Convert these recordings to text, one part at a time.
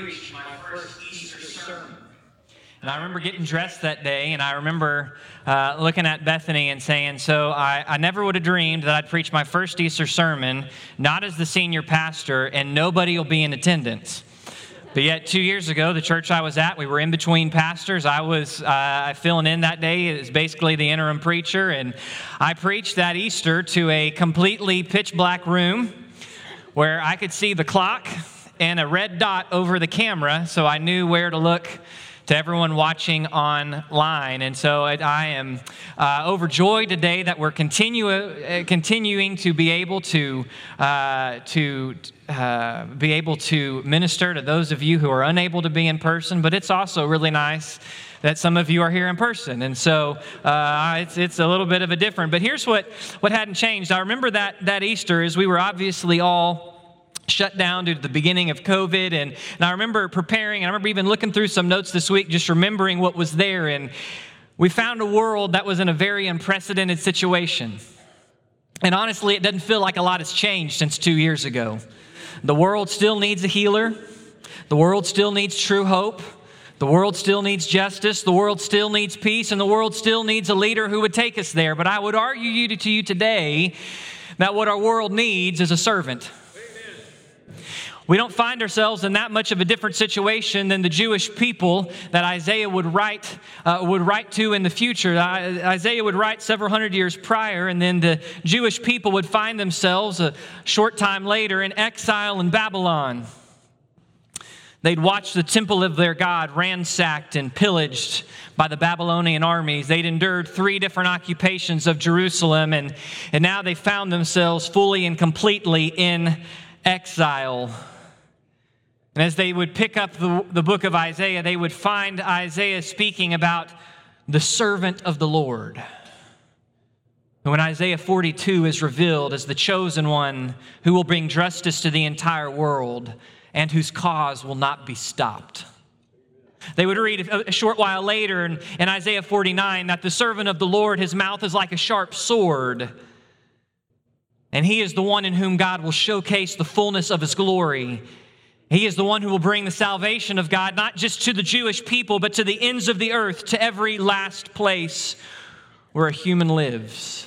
my first Easter sermon. And I remember getting dressed that day, and I remember uh, looking at Bethany and saying, So I, I never would have dreamed that I'd preach my first Easter sermon, not as the senior pastor, and nobody will be in attendance. But yet, two years ago, the church I was at, we were in between pastors. I was uh, filling in that day as basically the interim preacher, and I preached that Easter to a completely pitch black room where I could see the clock and a red dot over the camera, so I knew where to look to everyone watching online. And so I am uh, overjoyed today that we're continue, uh, continuing to be able to, uh, to uh, be able to minister to those of you who are unable to be in person, but it's also really nice that some of you are here in person. And so uh, it's, it's a little bit of a different. But here's what, what hadn't changed. I remember that, that Easter is we were obviously all shut down due to the beginning of COVID. And, and I remember preparing, and I remember even looking through some notes this week, just remembering what was there. And we found a world that was in a very unprecedented situation. And honestly, it doesn't feel like a lot has changed since two years ago. The world still needs a healer, the world still needs true hope. The world still needs justice. The world still needs peace. And the world still needs a leader who would take us there. But I would argue to you today that what our world needs is a servant. We don't find ourselves in that much of a different situation than the Jewish people that Isaiah would write, uh, would write to in the future. Uh, Isaiah would write several hundred years prior, and then the Jewish people would find themselves a short time later in exile in Babylon. They'd watched the temple of their God ransacked and pillaged by the Babylonian armies. They'd endured three different occupations of Jerusalem, and, and now they found themselves fully and completely in exile. And as they would pick up the, the book of Isaiah, they would find Isaiah speaking about the servant of the Lord. And When Isaiah 42 is revealed as the chosen one who will bring justice to the entire world and whose cause will not be stopped. They would read a short while later in, in Isaiah 49 that the servant of the Lord, his mouth is like a sharp sword. And he is the one in whom God will showcase the fullness of his glory. He is the one who will bring the salvation of God, not just to the Jewish people, but to the ends of the earth, to every last place where a human lives.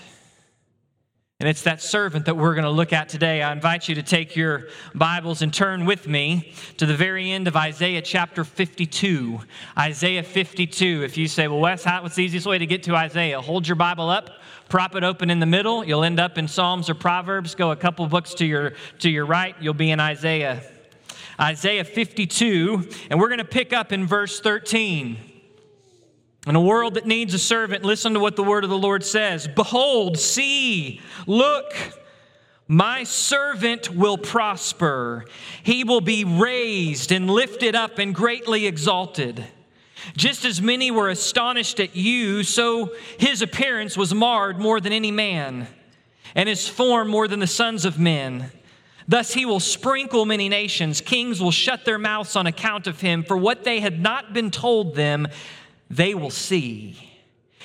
And it's that servant that we're going to look at today. I invite you to take your Bibles and turn with me to the very end of Isaiah chapter 52. Isaiah 52. If you say, well, Wes, what's the easiest way to get to Isaiah? Hold your Bible up, prop it open in the middle. You'll end up in Psalms or Proverbs. Go a couple books to your, to your right. You'll be in Isaiah. Isaiah 52, and we're going to pick up in verse 13. In a world that needs a servant, listen to what the word of the Lord says Behold, see, look, my servant will prosper. He will be raised and lifted up and greatly exalted. Just as many were astonished at you, so his appearance was marred more than any man, and his form more than the sons of men. Thus he will sprinkle many nations. Kings will shut their mouths on account of him, for what they had not been told them, they will see.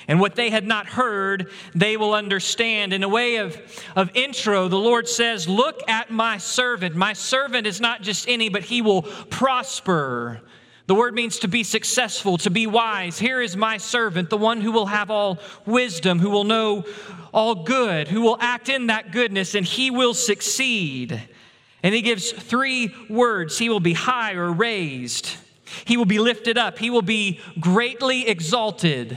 And what they had not heard, they will understand. In a way of, of intro, the Lord says, Look at my servant. My servant is not just any, but he will prosper. The word means to be successful, to be wise. Here is my servant, the one who will have all wisdom, who will know all good, who will act in that goodness, and he will succeed. And he gives three words He will be high or raised, he will be lifted up, he will be greatly exalted.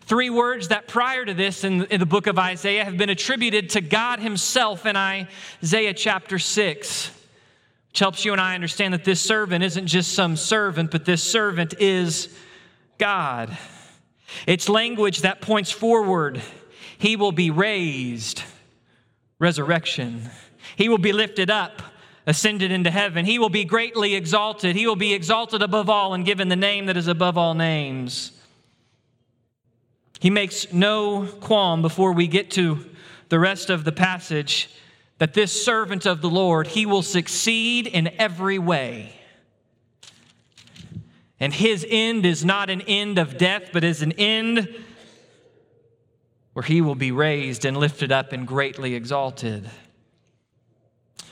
Three words that prior to this in, in the book of Isaiah have been attributed to God Himself in Isaiah chapter 6 which helps you and I understand that this servant isn't just some servant, but this servant is God. It's language that points forward. He will be raised, resurrection. He will be lifted up, ascended into heaven. He will be greatly exalted. He will be exalted above all and given the name that is above all names. He makes no qualm before we get to the rest of the passage that this servant of the Lord, he will succeed in every way. And his end is not an end of death, but is an end where he will be raised and lifted up and greatly exalted.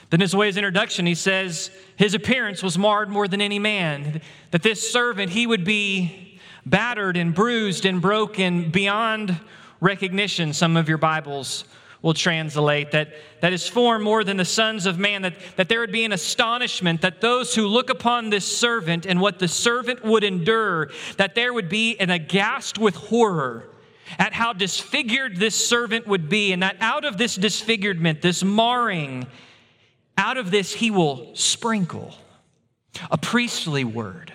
Then, his way his introduction, he says his appearance was marred more than any man. That this servant, he would be battered and bruised and broken beyond recognition. Some of your Bibles will translate that, that is formed more than the sons of man, that, that there would be an astonishment that those who look upon this servant and what the servant would endure, that there would be an aghast with horror at how disfigured this servant would be, and that out of this disfigurement, this marring, out of this he will sprinkle a priestly word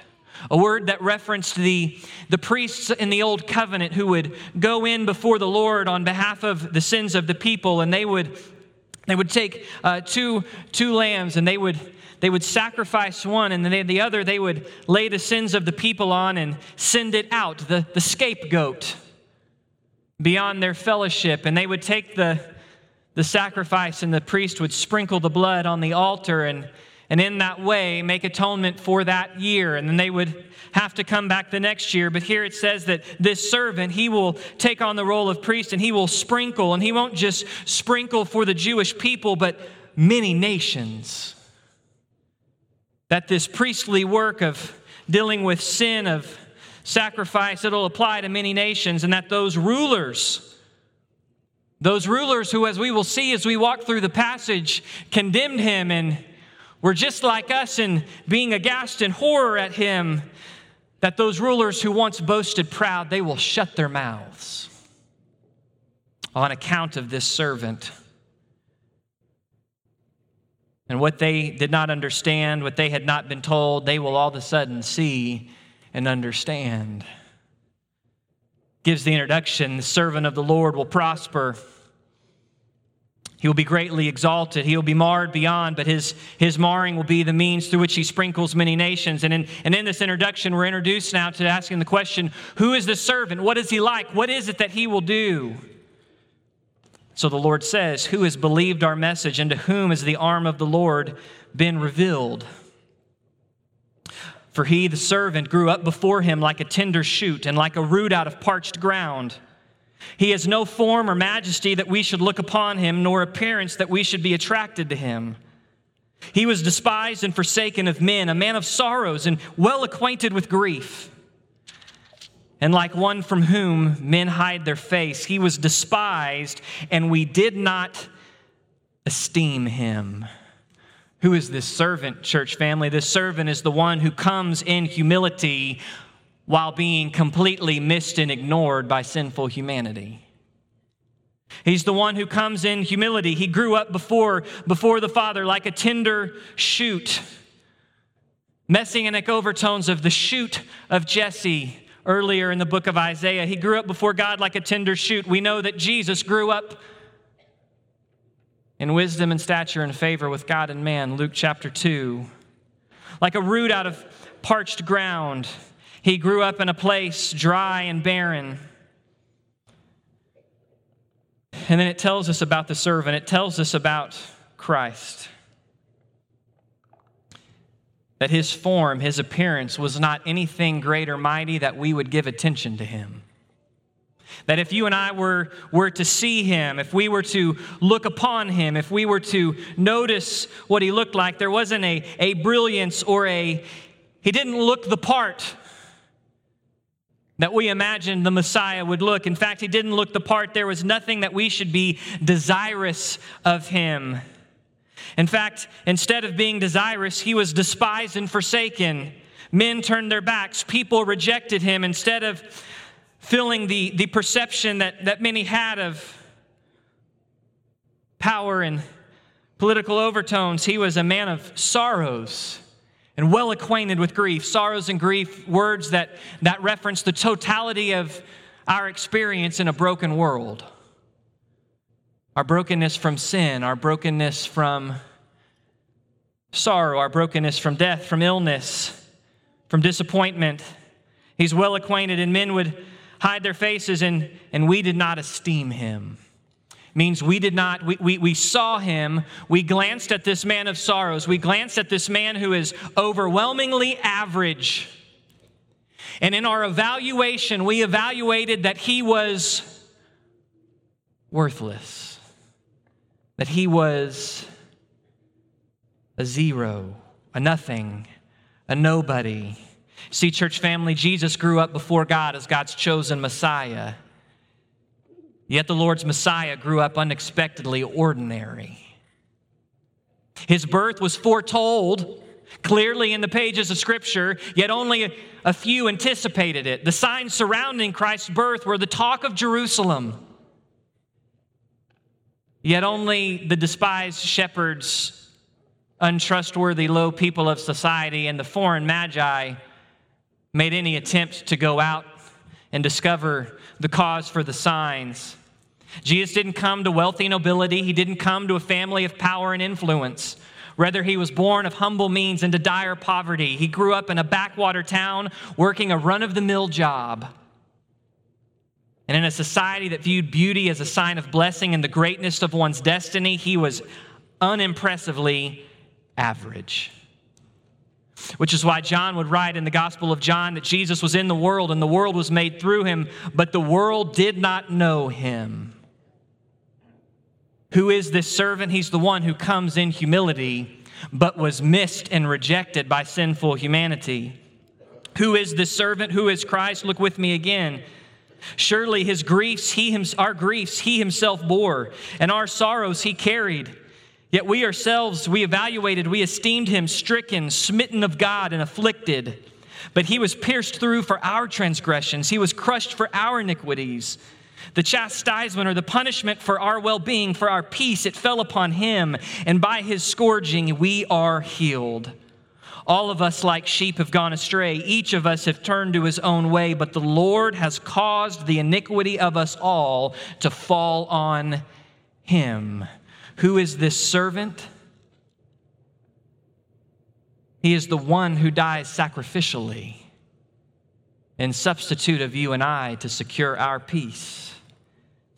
a word that referenced the, the priests in the old covenant who would go in before the Lord on behalf of the sins of the people, and they would, they would take uh, two, two lambs and they would, they would sacrifice one, and then the other they would lay the sins of the people on and send it out, the, the scapegoat, beyond their fellowship. And they would take the, the sacrifice, and the priest would sprinkle the blood on the altar and and in that way make atonement for that year. And then they would have to come back the next year. But here it says that this servant, he will take on the role of priest and he will sprinkle. And he won't just sprinkle for the Jewish people, but many nations. That this priestly work of dealing with sin, of sacrifice, it'll apply to many nations, and that those rulers, those rulers who, as we will see as we walk through the passage, condemned him and were just like us in being aghast in horror at him, that those rulers who once boasted proud, they will shut their mouths on account of this servant. And what they did not understand, what they had not been told, they will all of a sudden see and understand. Gives the introduction the servant of the Lord will prosper. He will be greatly exalted. He will be marred beyond, but his, his marring will be the means through which he sprinkles many nations. And in, and in this introduction, we're introduced now to asking the question who is the servant? What is he like? What is it that he will do? So the Lord says, Who has believed our message, and to whom has the arm of the Lord been revealed? For he, the servant, grew up before him like a tender shoot and like a root out of parched ground. He has no form or majesty that we should look upon him, nor appearance that we should be attracted to him. He was despised and forsaken of men, a man of sorrows and well acquainted with grief. And like one from whom men hide their face, he was despised, and we did not esteem him. Who is this servant, church family? This servant is the one who comes in humility while being completely missed and ignored by sinful humanity. He's the one who comes in humility. He grew up before, before the Father like a tender shoot. Messianic overtones of the shoot of Jesse earlier in the book of Isaiah. He grew up before God like a tender shoot. We know that Jesus grew up in wisdom and stature and favor with God and man, Luke chapter 2. Like a root out of parched ground. He grew up in a place dry and barren. And then it tells us about the servant, it tells us about Christ. That his form, his appearance was not anything great or mighty that we would give attention to him. That if you and I were, were to see him, if we were to look upon him, if we were to notice what he looked like, there wasn't a, a brilliance or a, he didn't look the part that we imagined the Messiah would look. In fact, he didn't look the part. There was nothing that we should be desirous of him. In fact, instead of being desirous, he was despised and forsaken. Men turned their backs, people rejected him instead of filling the, the perception that, that many had of power and political overtones. He was a man of sorrows and well acquainted with grief. Sorrows and grief, words that, that reference the totality of our experience in a broken world. Our brokenness from sin, our brokenness from sorrow, our brokenness from death, from illness, from disappointment. He's well acquainted, and men would hide their faces, and, and we did not esteem him means we did not, we, we, we saw him, we glanced at this man of sorrows, we glanced at this man who is overwhelmingly average. And in our evaluation, we evaluated that he was worthless, that he was a zero, a nothing, a nobody. See, church family, Jesus grew up before God as God's chosen Messiah. Yet the Lord's Messiah grew up unexpectedly ordinary. His birth was foretold clearly in the pages of Scripture, yet only a, few anticipated it. The signs surrounding Christ's birth were the talk of Jerusalem. Yet only the despised shepherds, untrustworthy, low people of society, and the foreign magi made any attempt to go out and discover the cause for the signs. Jesus didn't come to wealthy nobility, he didn't come to a family of power and influence. Rather, he was born of humble means into dire poverty. He grew up in a backwater town working a run of the mill job. And in a society that viewed beauty as a sign of blessing and the greatness of one's destiny, he was unimpressively average. Which is why John would write in the Gospel of John that Jesus was in the world and the world was made through him, but the world did not know him. Who is this servant? He's the one who comes in humility, but was missed and rejected by sinful humanity. Who is this servant? Who is Christ? Look with me again. Surely his griefs, he our griefs, he himself bore, and our sorrows he carried. Yet we ourselves, we evaluated, we esteemed him stricken, smitten of God, and afflicted. But he was pierced through for our transgressions, he was crushed for our iniquities. The chastisement or the punishment for our well being, for our peace, it fell upon him, and by his scourging we are healed. All of us, like sheep, have gone astray. Each of us have turned to his own way, but the Lord has caused the iniquity of us all to fall on him. Who is this servant? He is the one who dies sacrificially in substitute of you and I to secure our peace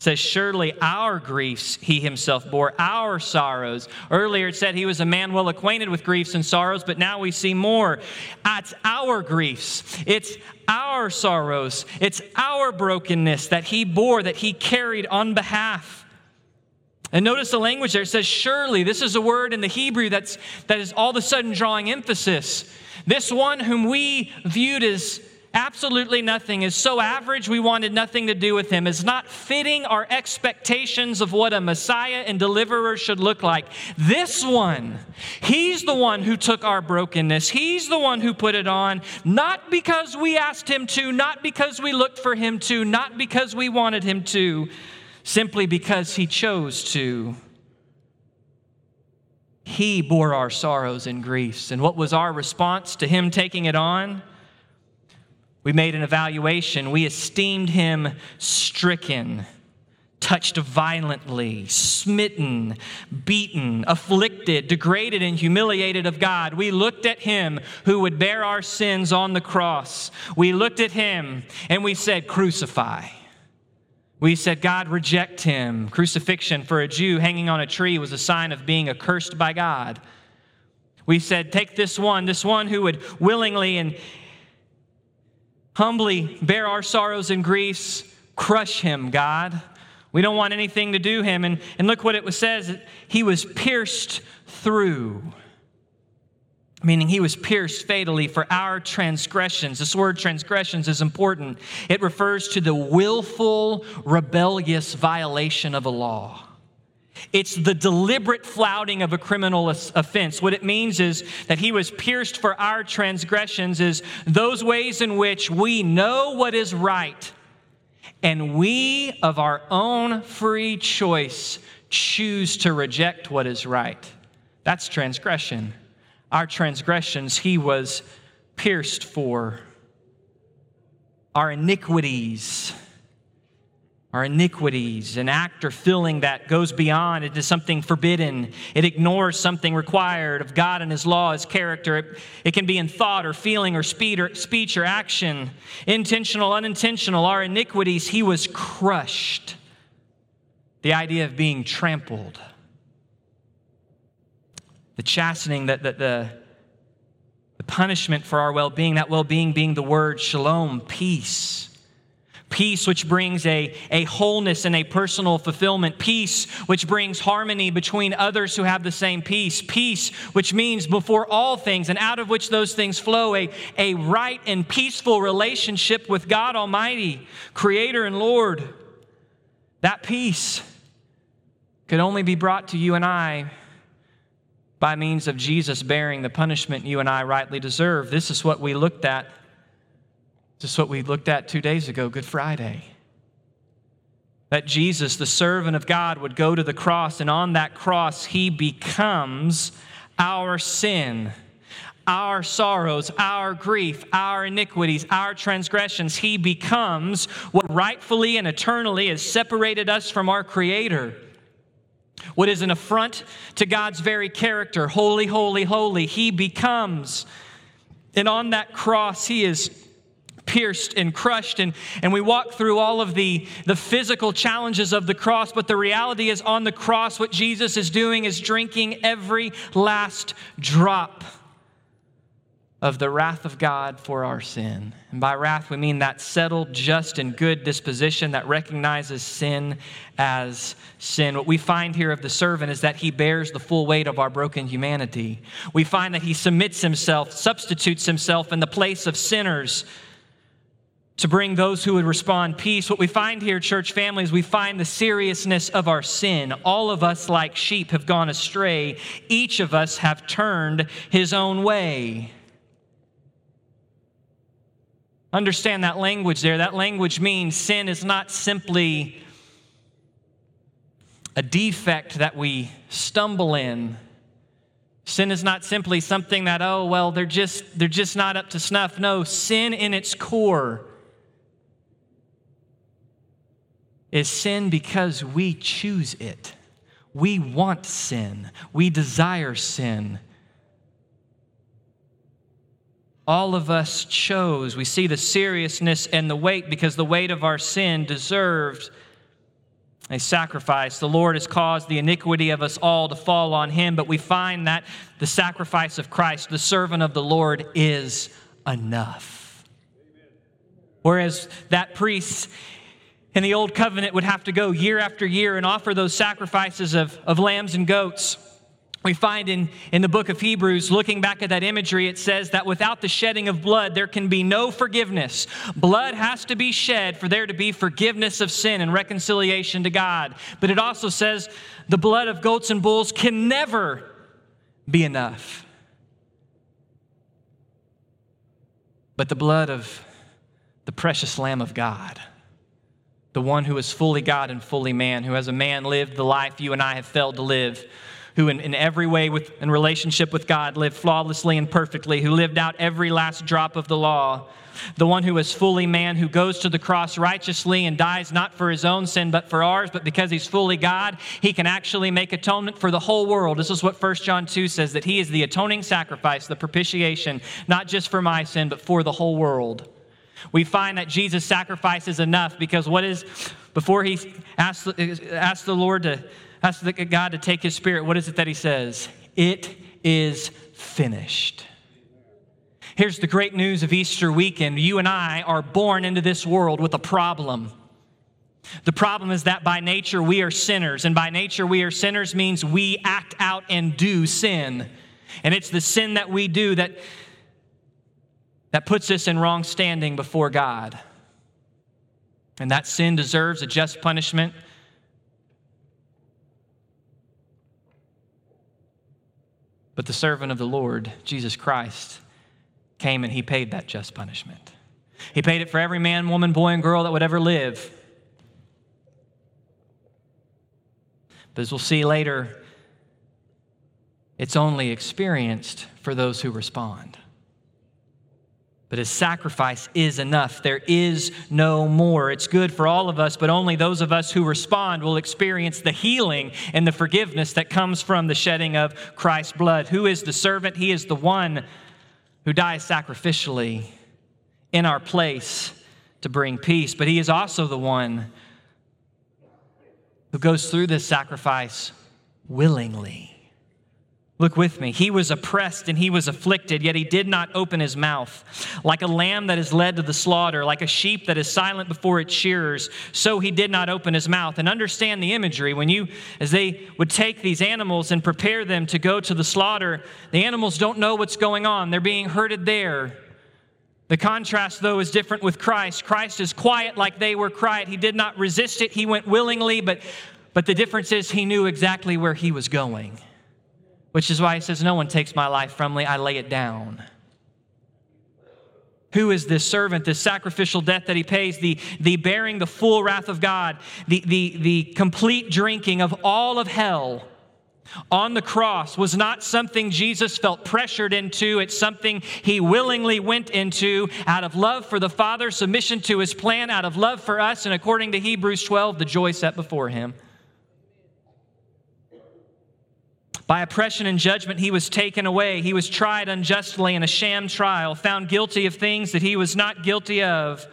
says, Surely our griefs he himself bore, our sorrows. Earlier it said he was a man well acquainted with griefs and sorrows, but now we see more. It's our griefs, it's our sorrows, it's our brokenness that he bore, that he carried on behalf. And notice the language there. It says, surely. This is a word in the Hebrew that's, that is all of a sudden drawing emphasis. This one whom we viewed as absolutely nothing, is so average we wanted nothing to do with him, is not fitting our expectations of what a Messiah and deliverer should look like. This one, he's the one who took our brokenness, he's the one who put it on, not because we asked him to, not because we looked for him to, not because we wanted him to, simply because he chose to. He bore our sorrows and griefs. And what was our response to him taking it on? We made an evaluation. We esteemed him stricken, touched violently, smitten, beaten, afflicted, degraded, and humiliated of God. We looked at him who would bear our sins on the cross. We looked at him and we said, Crucify. We said, God, reject him. Crucifixion for a Jew hanging on a tree was a sign of being accursed by God. We said, Take this one, this one who would willingly and, humbly bear our sorrows and griefs, crush him, God. We don't want anything to do him. And, and look what it says he was pierced through. Meaning he was pierced fatally for our transgressions. This word transgressions is important. It refers to the willful, rebellious violation of a law. It's the deliberate flouting of a criminal offense. What it means is that he was pierced for our transgressions, is those ways in which we know what is right, and we, of our own free choice, choose to reject what is right. That's transgression. Our transgressions, he was pierced for. Our iniquities, our iniquities, an act or feeling that goes beyond into something forbidden. It ignores something required of God and His law, His character. It, it can be in thought or feeling or, speed or speech or action, intentional, unintentional. Our iniquities, He was crushed. The idea of being trampled. The chastening, that the, the, the punishment for our well being, that well being being the word shalom, peace Peace, which brings a, a wholeness and a personal fulfillment. Peace, which brings harmony between others who have the same peace. Peace, which means before all things, and out of which those things flow, a, a right and peaceful relationship with God Almighty, Creator and Lord. That peace could only be brought to you and I by means of Jesus bearing the punishment you and I rightly deserve. This is what we looked at just what we looked at two days ago, Good Friday. That Jesus, the servant of God, would go to the cross, and on that cross, he becomes our sin, our sorrows, our grief, our iniquities, our transgressions. He becomes what rightfully and eternally has separated us from our Creator. What is an affront to God's very character, holy, holy, holy, he becomes. And on that cross, he is pierced and crushed. And, and we walk through all of the, the physical challenges of the cross, but the reality is on the cross, what Jesus is doing is drinking every last drop of the wrath of God for our sin. And by wrath, we mean that settled, just, and good disposition that recognizes sin as sin. What we find here of the servant is that he bears the full weight of our broken humanity. We find that he submits himself, substitutes himself in the place of sinners to bring those who would respond peace. What we find here, church families, we find the seriousness of our sin. All of us, like sheep, have gone astray. Each of us have turned his own way. Understand that language there. That language means sin is not simply a defect that we stumble in. Sin is not simply something that, oh, well, they're just, they're just not up to snuff. No, sin in its core is sin because we choose it. We want sin. We desire sin. All of us chose. We see the seriousness and the weight because the weight of our sin deserved a sacrifice. The Lord has caused the iniquity of us all to fall on him, but we find that the sacrifice of Christ, the servant of the Lord, is enough. Whereas that priest in the old covenant would have to go year after year and offer those sacrifices of, of lambs and goats. We find in, in the book of Hebrews, looking back at that imagery, it says that without the shedding of blood, there can be no forgiveness. Blood has to be shed for there to be forgiveness of sin and reconciliation to God. But it also says the blood of goats and bulls can never be enough. But the blood of the precious Lamb of God the one who is fully God and fully man, who as a man lived the life you and I have failed to live, who in, in every way with, in relationship with God lived flawlessly and perfectly, who lived out every last drop of the law, the one who is fully man, who goes to the cross righteously and dies not for his own sin, but for ours, but because he's fully God, he can actually make atonement for the whole world. This is what 1 John 2 says that he is the atoning sacrifice, the propitiation, not just for my sin, but for the whole world. We find that Jesus' sacrifice is enough because what is, before he asks, asks the Lord to, asks God to take his spirit, what is it that he says? It is finished. Here's the great news of Easter weekend. You and I are born into this world with a problem. The problem is that by nature we are sinners, and by nature we are sinners means we act out and do sin. And it's the sin that we do that that puts us in wrong standing before God. And that sin deserves a just punishment. But the servant of the Lord, Jesus Christ, came and he paid that just punishment. He paid it for every man, woman, boy, and girl that would ever live. But as we'll see later, it's only experienced for those who respond. But his sacrifice is enough. There is no more. It's good for all of us, but only those of us who respond will experience the healing and the forgiveness that comes from the shedding of Christ's blood. Who is the servant? He is the one who dies sacrificially in our place to bring peace, but he is also the one who goes through this sacrifice willingly Look with me. He was oppressed and he was afflicted, yet he did not open his mouth. Like a lamb that is led to the slaughter, like a sheep that is silent before its shearers, so he did not open his mouth. And understand the imagery. When you, as they would take these animals and prepare them to go to the slaughter, the animals don't know what's going on. They're being herded there. The contrast, though, is different with Christ. Christ is quiet like they were quiet. He did not resist it, he went willingly, but, but the difference is he knew exactly where he was going which is why he says, No one takes my life from me, I lay it down. Who is this servant, this sacrificial death that he pays, the, the bearing the full wrath of God, the, the, the complete drinking of all of hell on the cross was not something Jesus felt pressured into. It's something he willingly went into out of love for the Father, submission to his plan, out of love for us, and according to Hebrews 12, the joy set before him. By oppression and judgment, he was taken away. He was tried unjustly in a sham trial, found guilty of things that he was not guilty of.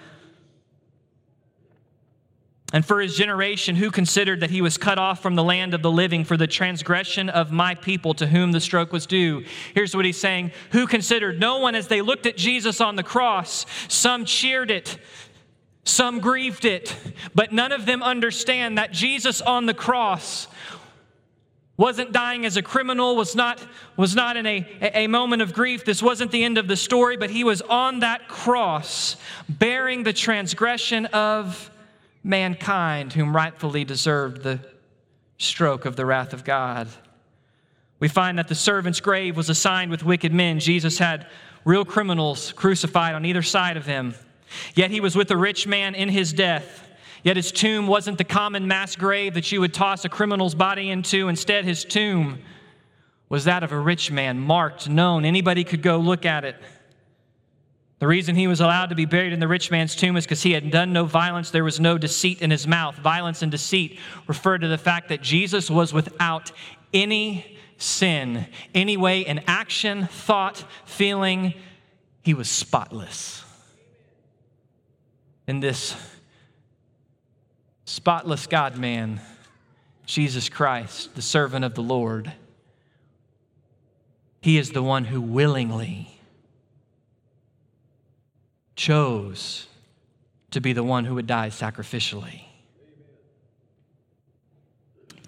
And for his generation, who considered that he was cut off from the land of the living for the transgression of my people to whom the stroke was due? Here's what he's saying Who considered? No one, as they looked at Jesus on the cross, some cheered it, some grieved it, but none of them understand that Jesus on the cross wasn't dying as a criminal, was not, was not in a, a moment of grief. This wasn't the end of the story, but he was on that cross bearing the transgression of mankind, whom rightfully deserved the stroke of the wrath of God. We find that the servant's grave was assigned with wicked men. Jesus had real criminals crucified on either side of him. Yet he was with a rich man in his death. Yet his tomb wasn't the common mass grave that you would toss a criminal's body into. Instead, his tomb was that of a rich man, marked, known. Anybody could go look at it. The reason he was allowed to be buried in the rich man's tomb is because he had done no violence. There was no deceit in his mouth. Violence and deceit refer to the fact that Jesus was without any sin, any way in action, thought, feeling. He was spotless. In this spotless God man, Jesus Christ, the servant of the Lord. He is the one who willingly chose to be the one who would die sacrificially.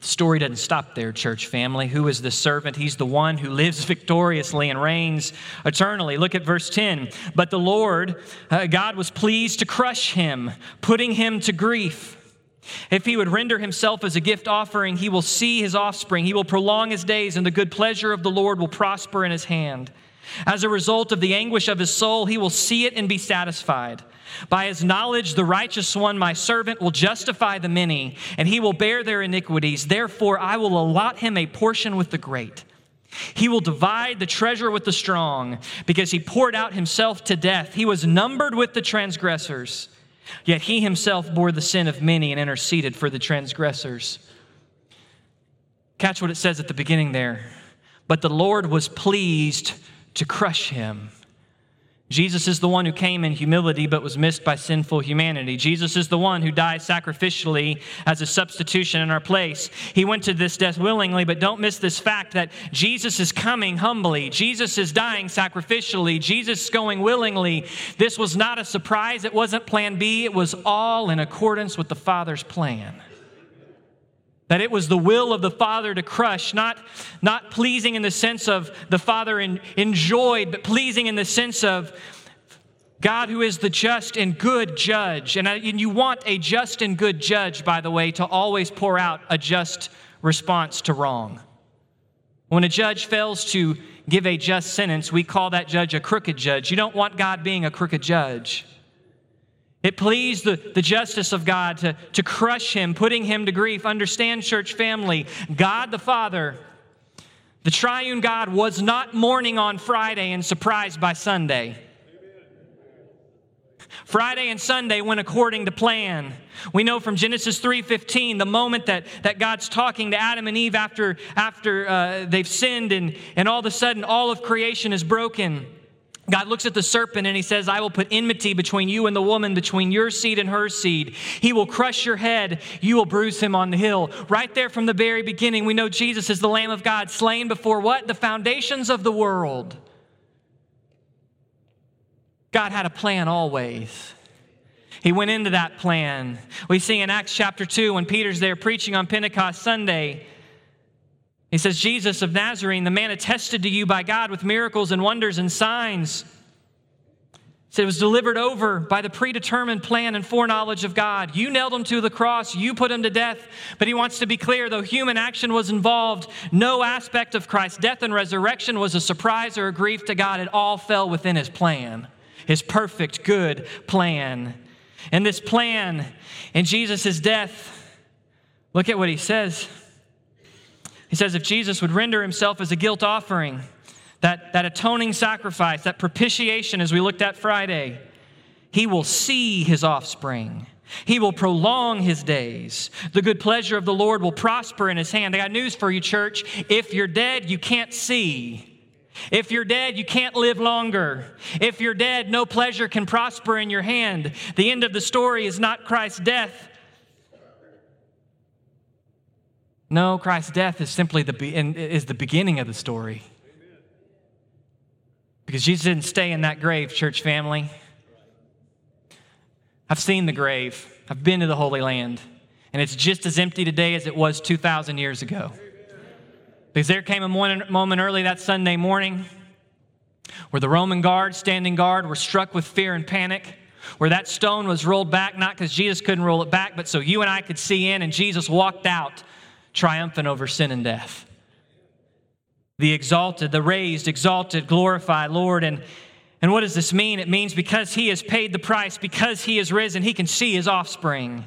The story doesn't stop there, church family. Who is the servant? He's the one who lives victoriously and reigns eternally. Look at verse 10. But the Lord, uh, God was pleased to crush him, putting him to grief. If he would render himself as a gift offering, he will see his offspring. He will prolong his days, and the good pleasure of the Lord will prosper in his hand. As a result of the anguish of his soul, he will see it and be satisfied. By his knowledge, the righteous one, my servant, will justify the many, and he will bear their iniquities. Therefore, I will allot him a portion with the great. He will divide the treasure with the strong, because he poured out himself to death. He was numbered with the transgressors. Yet he himself bore the sin of many and interceded for the transgressors. Catch what it says at the beginning there. But the Lord was pleased to crush him. Jesus is the one who came in humility but was missed by sinful humanity. Jesus is the one who died sacrificially as a substitution in our place. He went to this death willingly, but don't miss this fact that Jesus is coming humbly. Jesus is dying sacrificially. Jesus is going willingly. This was not a surprise. It wasn't plan B. It was all in accordance with the Father's plan that it was the will of the father to crush not, not pleasing in the sense of the father in, enjoyed but pleasing in the sense of god who is the just and good judge. And, I, and you want a just and good judge by the way to always pour out a just response to wrong. When a judge fails to give a just sentence we call that judge a crooked judge. You don't want god being a crooked judge it pleased the, the justice of God to, to crush him, putting him to grief. Understand, church family, God the Father, the triune God, was not mourning on Friday and surprised by Sunday. Friday and Sunday went according to plan. We know from Genesis 3:15, the moment that, that God's talking to Adam and Eve after, after uh, they've sinned and, and all of a sudden all of creation is broken. God looks at the serpent and he says, I will put enmity between you and the woman, between your seed and her seed. He will crush your head, you will bruise him on the hill. Right there from the very beginning, we know Jesus is the Lamb of God, slain before what? The foundations of the world. God had a plan always. He went into that plan. We see in Acts chapter 2 when Peter's there preaching on Pentecost Sunday. He says, Jesus of Nazarene, the man attested to you by God with miracles and wonders and signs. He said it was delivered over by the predetermined plan and foreknowledge of God. You nailed him to the cross, you put him to death. But he wants to be clear though human action was involved, no aspect of Christ's death and resurrection was a surprise or a grief to God. It all fell within his plan, his perfect, good plan. And this plan in Jesus' death, look at what he says. He says, if Jesus would render himself as a guilt offering, that, that atoning sacrifice, that propitiation, as we looked at Friday, he will see his offspring. He will prolong his days. The good pleasure of the Lord will prosper in his hand. I got news for you, church. If you're dead, you can't see. If you're dead, you can't live longer. If you're dead, no pleasure can prosper in your hand. The end of the story is not Christ's death, No, Christ's death is simply the, is the beginning of the story. Because Jesus didn't stay in that grave, church family. I've seen the grave, I've been to the Holy Land, and it's just as empty today as it was 2,000 years ago. Because there came a moment early that Sunday morning where the Roman guards, standing guard, were struck with fear and panic where that stone was rolled back, not because Jesus couldn't roll it back, but so you and I could see in, and Jesus walked out triumphant over sin and death. The exalted, the raised, exalted, glorified Lord. And, and what does this mean? It means because he has paid the price, because he has risen, he can see his offspring.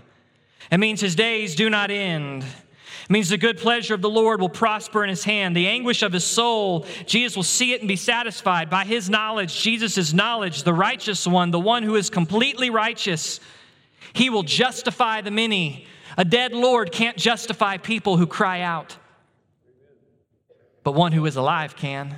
It means his days do not end. It means the good pleasure of the Lord will prosper in his hand. The anguish of his soul, Jesus will see it and be satisfied. By his knowledge, Jesus' knowledge, the righteous one, the one who is completely righteous, he will justify the many a dead Lord can't justify people who cry out, but one who is alive can.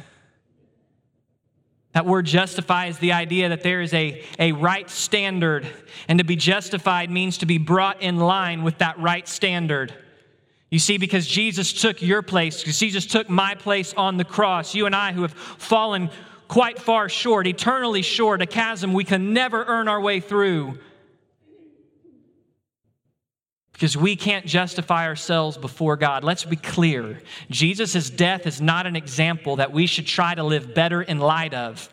That word justify is the idea that there is a, a right standard, and to be justified means to be brought in line with that right standard. You see, because Jesus took your place, because Jesus took my place on the cross, you and I who have fallen quite far short, eternally short, a chasm we can never earn our way through because we can't justify ourselves before God. Let's be clear Jesus' death is not an example that we should try to live better in light of.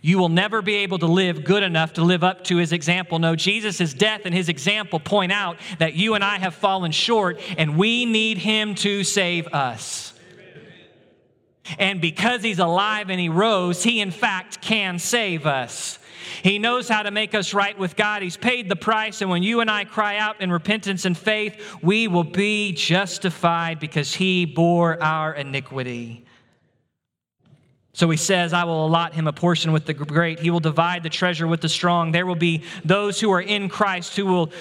You will never be able to live good enough to live up to his example. No, Jesus' death and his example point out that you and I have fallen short and we need him to save us. And because he's alive and he rose, he in fact can save us. He knows how to make us right with God. He's paid the price. And when you and I cry out in repentance and faith, we will be justified because He bore our iniquity. So he says, I will allot him a portion with the great. He will divide the treasure with the strong. There will be those who are in Christ who will,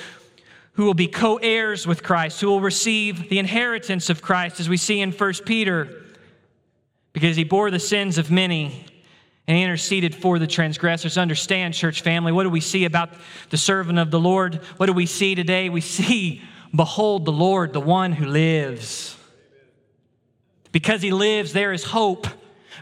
who will be co heirs with Christ, who will receive the inheritance of Christ, as we see in 1 Peter, because he bore the sins of many and he interceded for the transgressors. Understand, church family, what do we see about the servant of the Lord? What do we see today? We see, behold, the Lord, the one who lives. Because he lives, there is hope.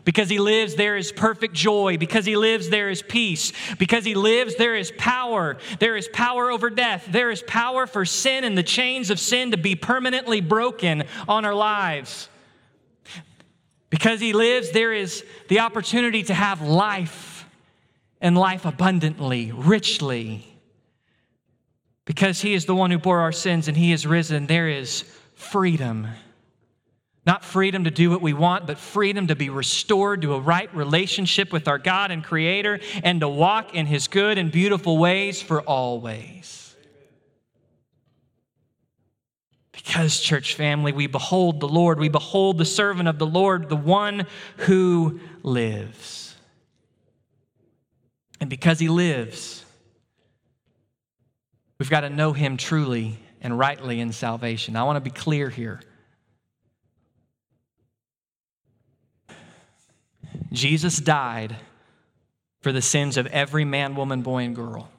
Because he lives, there is perfect joy. Because he lives, there is peace. Because he lives, there is power. There is power over death. There is power for sin and the chains of sin to be permanently broken on our lives. Because he lives, there is the opportunity to have life and life abundantly, richly. Because he is the one who bore our sins and he is risen, there is freedom. Not freedom to do what we want, but freedom to be restored to a right relationship with our God and Creator and to walk in His good and beautiful ways for always. Because, church family, we behold the Lord, we behold the servant of the Lord, the one who lives. And because he lives, we've got to know him truly and rightly in salvation. I want to be clear here. Jesus died for the sins of every man, woman, boy, and girl.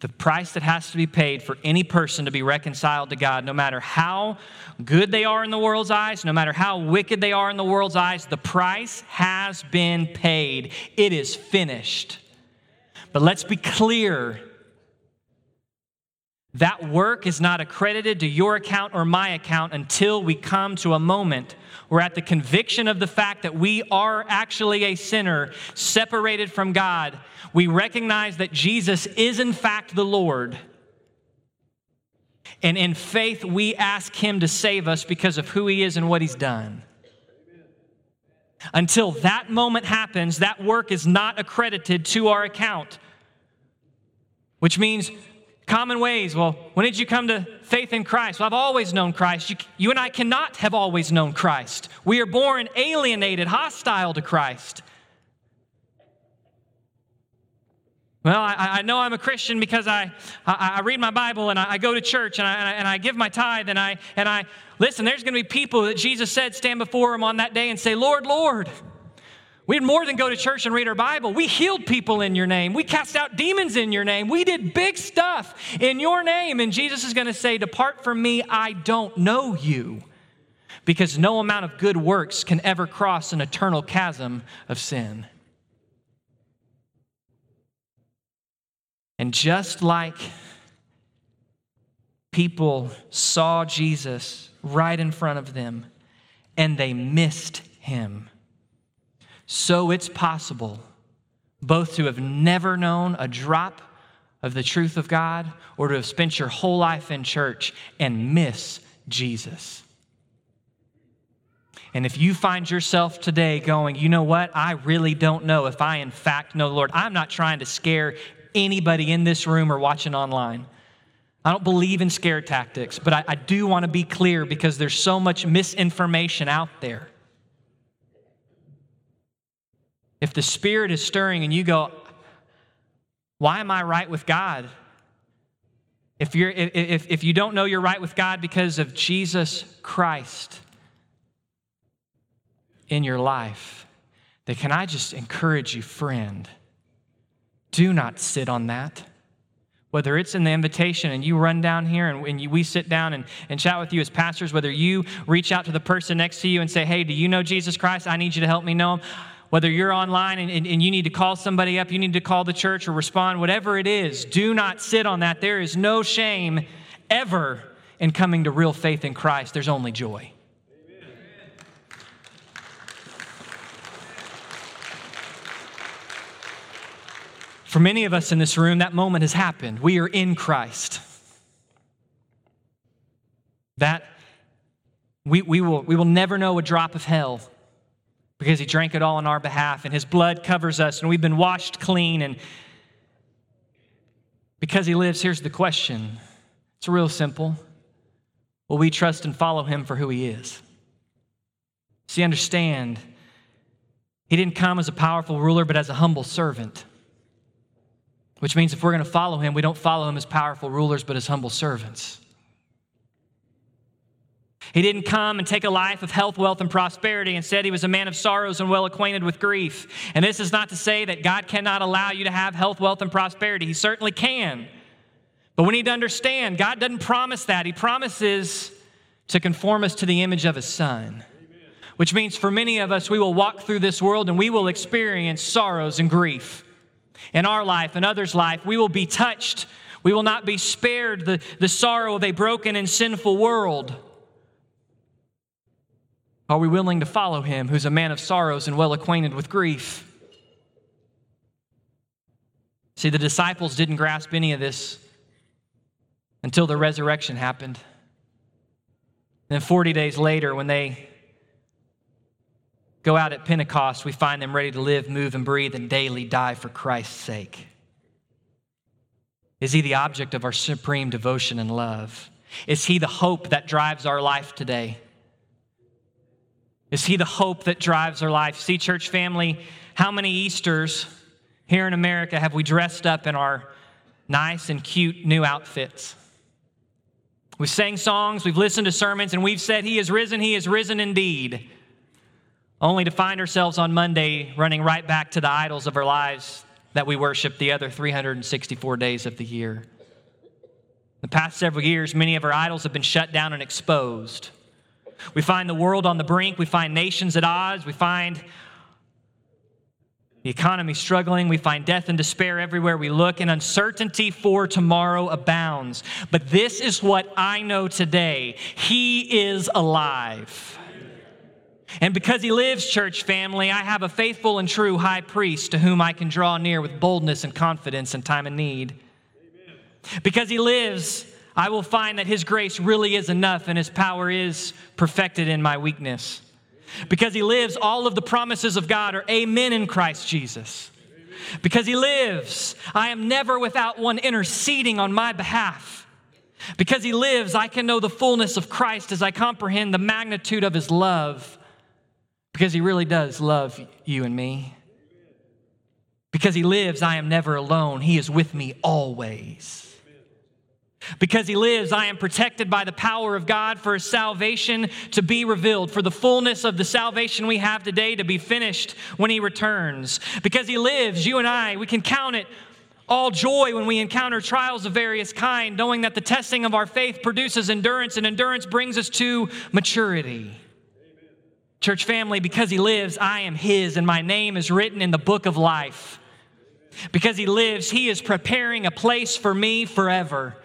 The price that has to be paid for any person to be reconciled to God, no matter how good they are in the world's eyes, no matter how wicked they are in the world's eyes, the price has been paid. It is finished. But let's be clear that work is not accredited to your account or my account until we come to a moment where, at the conviction of the fact that we are actually a sinner separated from God, we recognize that Jesus is, in fact, the Lord. And in faith, we ask Him to save us because of who He is and what He's done. Until that moment happens, that work is not accredited to our account, which means Common ways. Well, when did you come to faith in Christ? Well, I've always known Christ. You, you, and I cannot have always known Christ. We are born alienated, hostile to Christ. Well, I, I know I'm a Christian because I, I, I read my Bible and I, I, go to church and I, and I give my tithe and I, and I listen. There's going to be people that Jesus said stand before him on that day and say, Lord, Lord. We did more than go to church and read our Bible. We healed people in your name. We cast out demons in your name. We did big stuff in your name. And Jesus is going to say, Depart from me, I don't know you. Because no amount of good works can ever cross an eternal chasm of sin. And just like people saw Jesus right in front of them and they missed him so it's possible both to have never known a drop of the truth of God or to have spent your whole life in church and miss Jesus. And if you find yourself today going, you know what, I really don't know if I in fact know the Lord, I'm not trying to scare anybody in this room or watching online. I don't believe in scare tactics, but I, I do want to be clear because there's so much misinformation out there. If the Spirit is stirring and you go, why am I right with God? If, you're, if, if you don't know you're right with God because of Jesus Christ in your life, then can I just encourage you, friend? Do not sit on that. Whether it's in the invitation and you run down here and, and you, we sit down and, and chat with you as pastors, whether you reach out to the person next to you and say, Hey, do you know Jesus Christ? I need you to help me know him whether you're online and, and, and, you need to call somebody up, you need to call the church or respond, whatever it is, do not sit on that. There is no shame ever in coming to real faith in Christ, there's only joy. For many of us in this room, that moment has happened. We are in Christ. That we, we, will, we will never know a drop of hell because he drank it all on our behalf and his blood covers us and we've been washed clean and because he lives here's the question. It's real simple. Will we trust and follow him for who he is? See understand he didn't come as a powerful ruler but as a humble servant which means if we're going to follow him we don't follow him as powerful rulers but as humble servants he didn't come and take a life of health, wealth, and prosperity. Instead, he was a man of sorrows and well acquainted with grief. And this is not to say that God cannot allow you to have health, wealth, and prosperity. He certainly can. But we need to understand God doesn't promise that. He promises to conform us to the image of his son. Which means for many of us, we will walk through this world and we will experience sorrows and grief in our life and others' life. We will be touched. We will not be spared the, the sorrow of a broken and sinful world. Are we willing to follow him, who's a man of sorrows and well acquainted with grief? See, the disciples didn't grasp any of this until the resurrection happened. Then, 40 days later, when they go out at Pentecost, we find them ready to live, move, and breathe, and daily die for Christ's sake. Is he the object of our supreme devotion and love? Is he the hope that drives our life today? Is He the hope that drives our life? See, church family, how many Easters here in America have we dressed up in our nice and cute new outfits? We've sang songs, we've listened to sermons, and we've said, He is risen, He is risen indeed. only to find ourselves on Monday running right back to the idols of our lives that we worship the other 364 days of the year. The past several years, many of our idols have been shut down and exposed. We find the world on the brink, we find nations at odds, we find the economy struggling, we find death and despair everywhere we look, and uncertainty for tomorrow abounds. But this is what I know today He is alive. And because he lives, church family, I have a faithful and true high priest to whom I can draw near with boldness and confidence in time of need. Amen. Because he lives, I will find that his grace really is enough and his power is perfected in my weakness. Because he lives, all of the promises of God are amen in Christ Jesus. Because he lives, I am never without one interceding on my behalf. Because he lives, I can know the fullness of Christ as I comprehend the magnitude of his love because he really does love you and me. Because he lives, I am never alone. He is with me always. Because he lives, I am protected by the power of God for his salvation to be revealed, for the fullness of the salvation we have today to be finished when he returns. Because he lives, you and I, we can count it all joy when we encounter trials of various kind, knowing that the testing of our faith produces endurance, and endurance brings us to maturity. Church family, because he lives, I am his, and my name is written in the book of life. Because he lives, he is preparing a place for me forever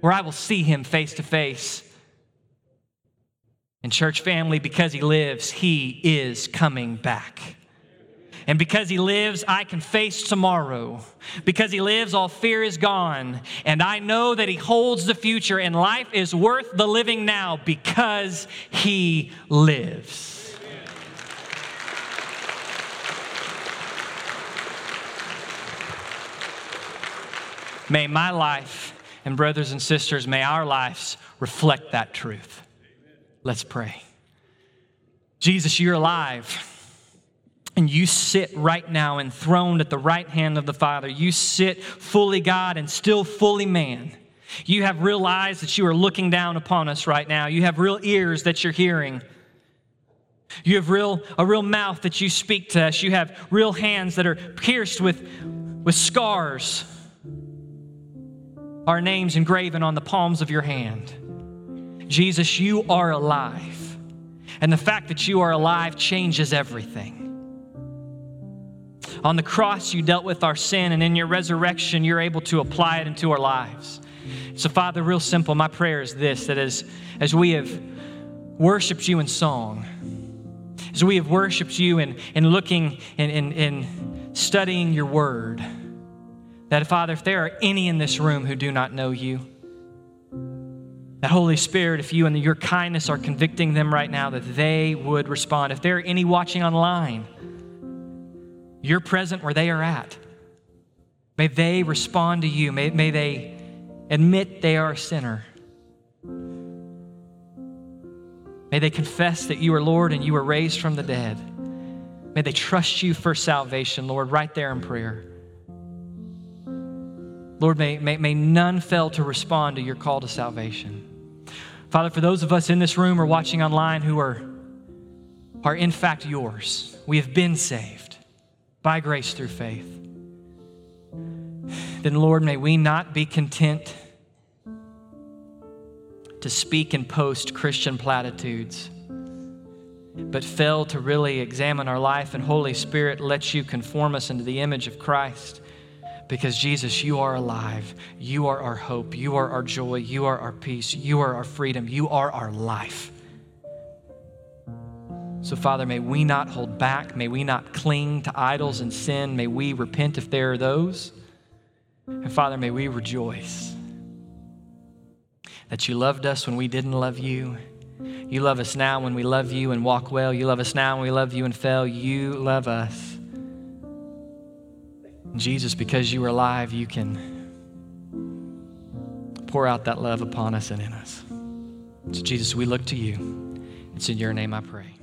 where I will see him face to face. And, church family, because he lives, he is coming back. And because he lives, I can face tomorrow. Because he lives, all fear is gone. And I know that he holds the future, and life is worth the living now because he lives. May my life and brothers and sisters, may our lives reflect that truth. Let's pray. Jesus, you're alive. And you sit right now enthroned at the right hand of the Father. You sit fully God and still fully man. You have real eyes that you are looking down upon us right now. You have real ears that you're hearing. You have real, a real mouth that you speak to us. You have real hands that are pierced with, with scars our names engraven on the palms of your hand. Jesus, you are alive. And the fact that you are alive changes everything. On the cross, you dealt with our sin, and in your resurrection, you're able to apply it into our lives. So, Father, real simple, my prayer is this that as, as we have worshiped you in song, as we have worshiped you in, in looking and in, in, in studying your word, that, Father, if there are any in this room who do not know you, that Holy Spirit, if you and your kindness are convicting them right now, that they would respond. If there are any watching online, you're present where they are at. May they respond to you. May, may they admit they are a sinner. May they confess that you are Lord and you were raised from the dead. May they trust you for salvation, Lord, right there in prayer. Lord, may, may, may none fail to respond to your call to salvation. Father, for those of us in this room or watching online who are, are in fact yours, we have been saved by grace through faith. Then, Lord, may we not be content to speak and post Christian platitudes, but fail to really examine our life and Holy Spirit let you conform us into the image of Christ because Jesus, you are alive. You are our hope. You are our joy. You are our peace. You are our freedom. You are our life. So, Father, may we not hold back. May we not cling to idols and sin. May we repent if there are those. And, Father, may we rejoice that you loved us when we didn't love you. You love us now when we love you and walk well. You love us now when we love you and fail. You love us Jesus, because you are alive, you can pour out that love upon us and in us. So, Jesus, we look to you. It's in your name I pray.